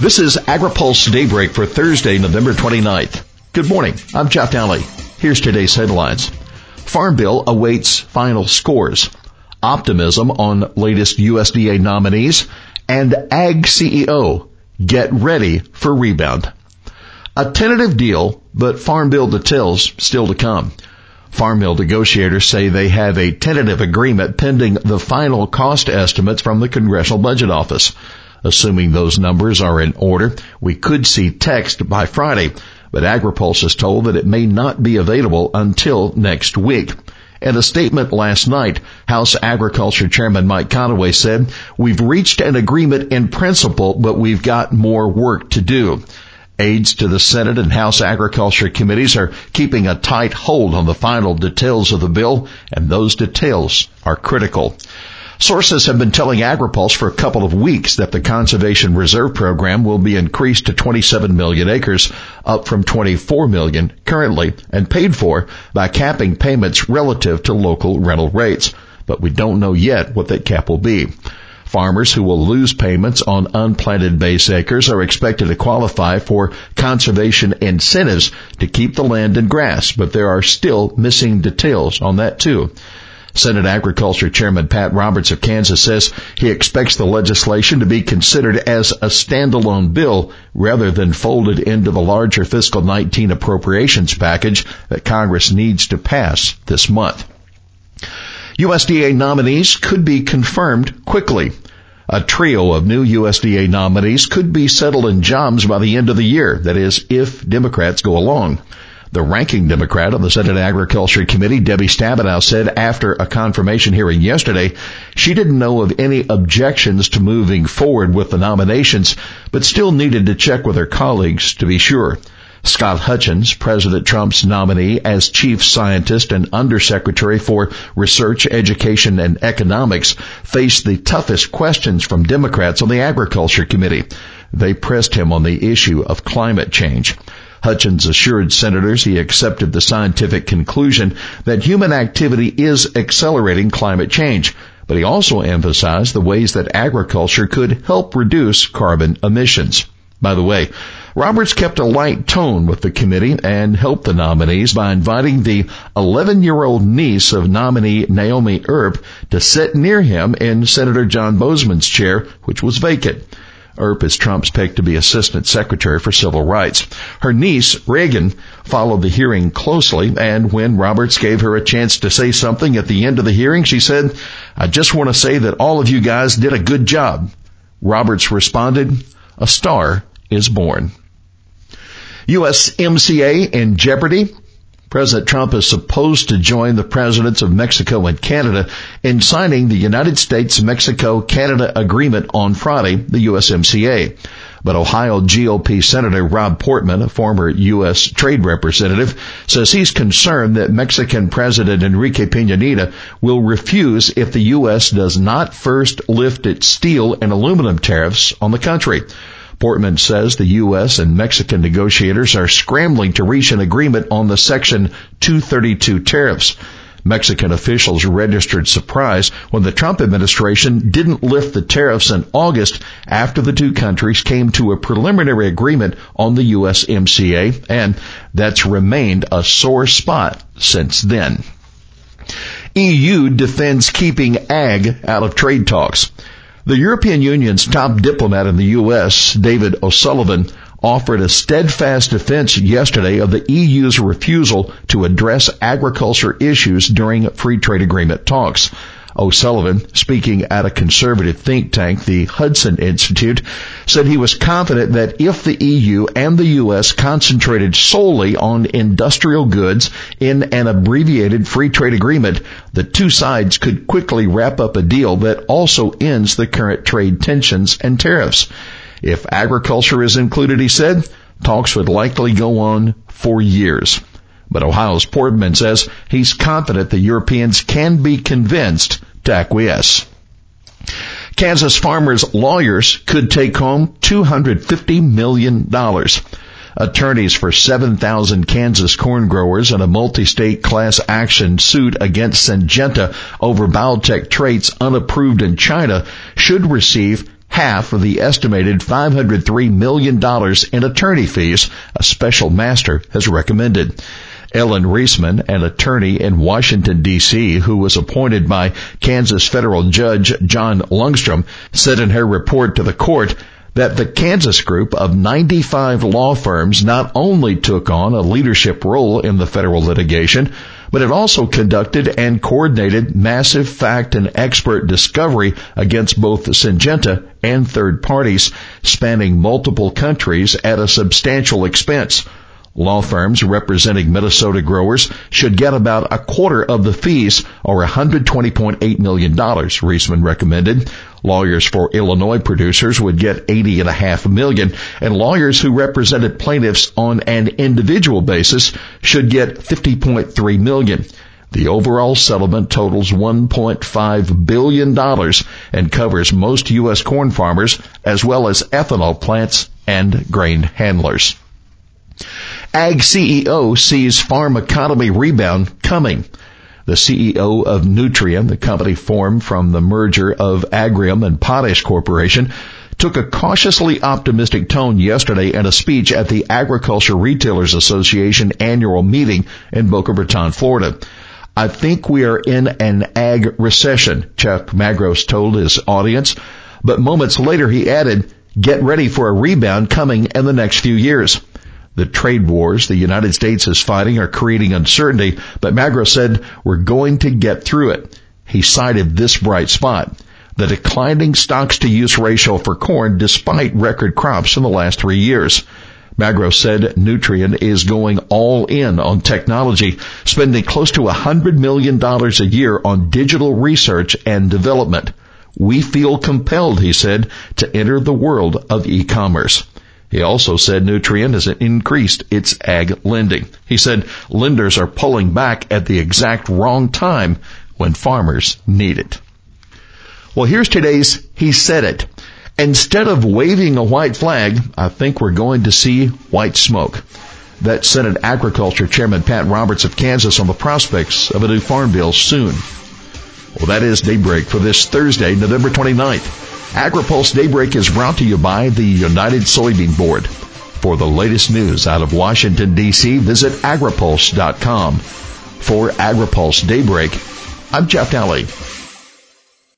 This is AgriPulse Daybreak for Thursday, November 29th. Good morning. I'm Jeff Daly. Here's today's headlines. Farm Bill awaits final scores. Optimism on latest USDA nominees and Ag CEO get ready for rebound. A tentative deal, but Farm Bill details still to come. Farm Bill negotiators say they have a tentative agreement pending the final cost estimates from the Congressional Budget Office. Assuming those numbers are in order, we could see text by Friday, but AgriPulse is told that it may not be available until next week. In a statement last night, House Agriculture Chairman Mike Conaway said, we've reached an agreement in principle, but we've got more work to do. Aides to the Senate and House Agriculture Committees are keeping a tight hold on the final details of the bill, and those details are critical. Sources have been telling AgriPulse for a couple of weeks that the Conservation Reserve Program will be increased to 27 million acres, up from 24 million currently, and paid for by capping payments relative to local rental rates. But we don't know yet what that cap will be. Farmers who will lose payments on unplanted base acres are expected to qualify for conservation incentives to keep the land and grass, but there are still missing details on that too. Senate Agriculture Chairman Pat Roberts of Kansas says he expects the legislation to be considered as a standalone bill rather than folded into the larger fiscal 19 appropriations package that Congress needs to pass this month. USDA nominees could be confirmed quickly. A trio of new USDA nominees could be settled in jobs by the end of the year. That is, if Democrats go along. The ranking Democrat on the Senate Agriculture Committee, Debbie Stabenow, said after a confirmation hearing yesterday, she didn't know of any objections to moving forward with the nominations, but still needed to check with her colleagues to be sure. Scott Hutchins, President Trump's nominee as chief scientist and undersecretary for research, education, and economics, faced the toughest questions from Democrats on the Agriculture Committee. They pressed him on the issue of climate change. Hutchins assured senators he accepted the scientific conclusion that human activity is accelerating climate change, but he also emphasized the ways that agriculture could help reduce carbon emissions. By the way, Roberts kept a light tone with the committee and helped the nominees by inviting the 11 year old niece of nominee Naomi Earp to sit near him in Senator John Boozman's chair, which was vacant. Earp is Trump's pick to be Assistant Secretary for Civil Rights. Her niece, Reagan, followed the hearing closely, and when Roberts gave her a chance to say something at the end of the hearing, she said, I just want to say that all of you guys did a good job. Roberts responded, a star is born. USMCA in jeopardy President Trump is supposed to join the presidents of Mexico and Canada in signing the United States-Mexico-Canada agreement on Friday, the USMCA. But Ohio GOP Senator Rob Portman, a former U.S. trade representative, says he's concerned that Mexican President Enrique Peña Nieto will refuse if the U.S. does not first lift its steel and aluminum tariffs on the country. Portman says the U.S. and Mexican negotiators are scrambling to reach an agreement on the Section 232 tariffs. Mexican officials registered surprise when the Trump administration didn't lift the tariffs in August after the two countries came to a preliminary agreement on the USMCA, and that's remained a sore spot since then. EU defends keeping ag out of trade talks. The European Union's top diplomat in the U.S., David O'Sullivan, offered a steadfast defense yesterday of the EU's refusal to address agriculture issues during free trade agreement talks. O'Sullivan, speaking at a conservative think tank, the Hudson Institute, said he was confident that if the EU and the US concentrated solely on industrial goods in an abbreviated free trade agreement, the two sides could quickly wrap up a deal that also ends the current trade tensions and tariffs. If agriculture is included, he said, talks would likely go on for years. But Ohio's Portman says he's confident the Europeans can be convinced to acquiesce. Kansas farmers' lawyers could take home $250 million. Attorneys for 7,000 Kansas corn growers in a multi-state class action suit against Syngenta over biotech traits unapproved in China should receive half of the estimated $503 million in attorney fees a special master has recommended. Ellen Reisman, an attorney in Washington DC who was appointed by Kansas federal judge John Lungstrum, said in her report to the court that the Kansas group of 95 law firms not only took on a leadership role in the federal litigation, but it also conducted and coordinated massive fact and expert discovery against both the Syngenta and third parties spanning multiple countries at a substantial expense. Law firms representing Minnesota growers should get about a quarter of the fees, or $120.8 million, Reisman recommended. Lawyers for Illinois producers would get 80.5 million, and lawyers who represented plaintiffs on an individual basis should get 50.3 million. The overall settlement totals $1.5 billion and covers most U.S. corn farmers as well as ethanol plants and grain handlers. Ag CEO sees farm economy rebound coming. The CEO of Nutrien, the company formed from the merger of Agrium and Potash Corporation, took a cautiously optimistic tone yesterday in a speech at the Agriculture Retailers Association annual meeting in Boca Raton, Florida. I think we are in an ag recession, Chuck Magros told his audience, but moments later he added, get ready for a rebound coming in the next few years. The trade wars the United States is fighting are creating uncertainty, but Magro said we're going to get through it. He cited this bright spot. The declining stocks to use ratio for corn despite record crops in the last three years. Magro said Nutrien is going all in on technology, spending close to $100 million a year on digital research and development. We feel compelled, he said, to enter the world of e-commerce. He also said Nutrien has increased its ag lending. He said lenders are pulling back at the exact wrong time when farmers need it. Well, here's today's He Said It. Instead of waving a white flag, I think we're going to see white smoke. That Senate Agriculture Chairman Pat Roberts of Kansas on the prospects of a new farm bill soon. Well, that is daybreak for this Thursday, November 29th. AgriPulse Daybreak is brought to you by the United Soybean Board. For the latest news out of Washington, D.C., visit agripulse.com. For AgriPulse Daybreak, I'm Jeff Daly.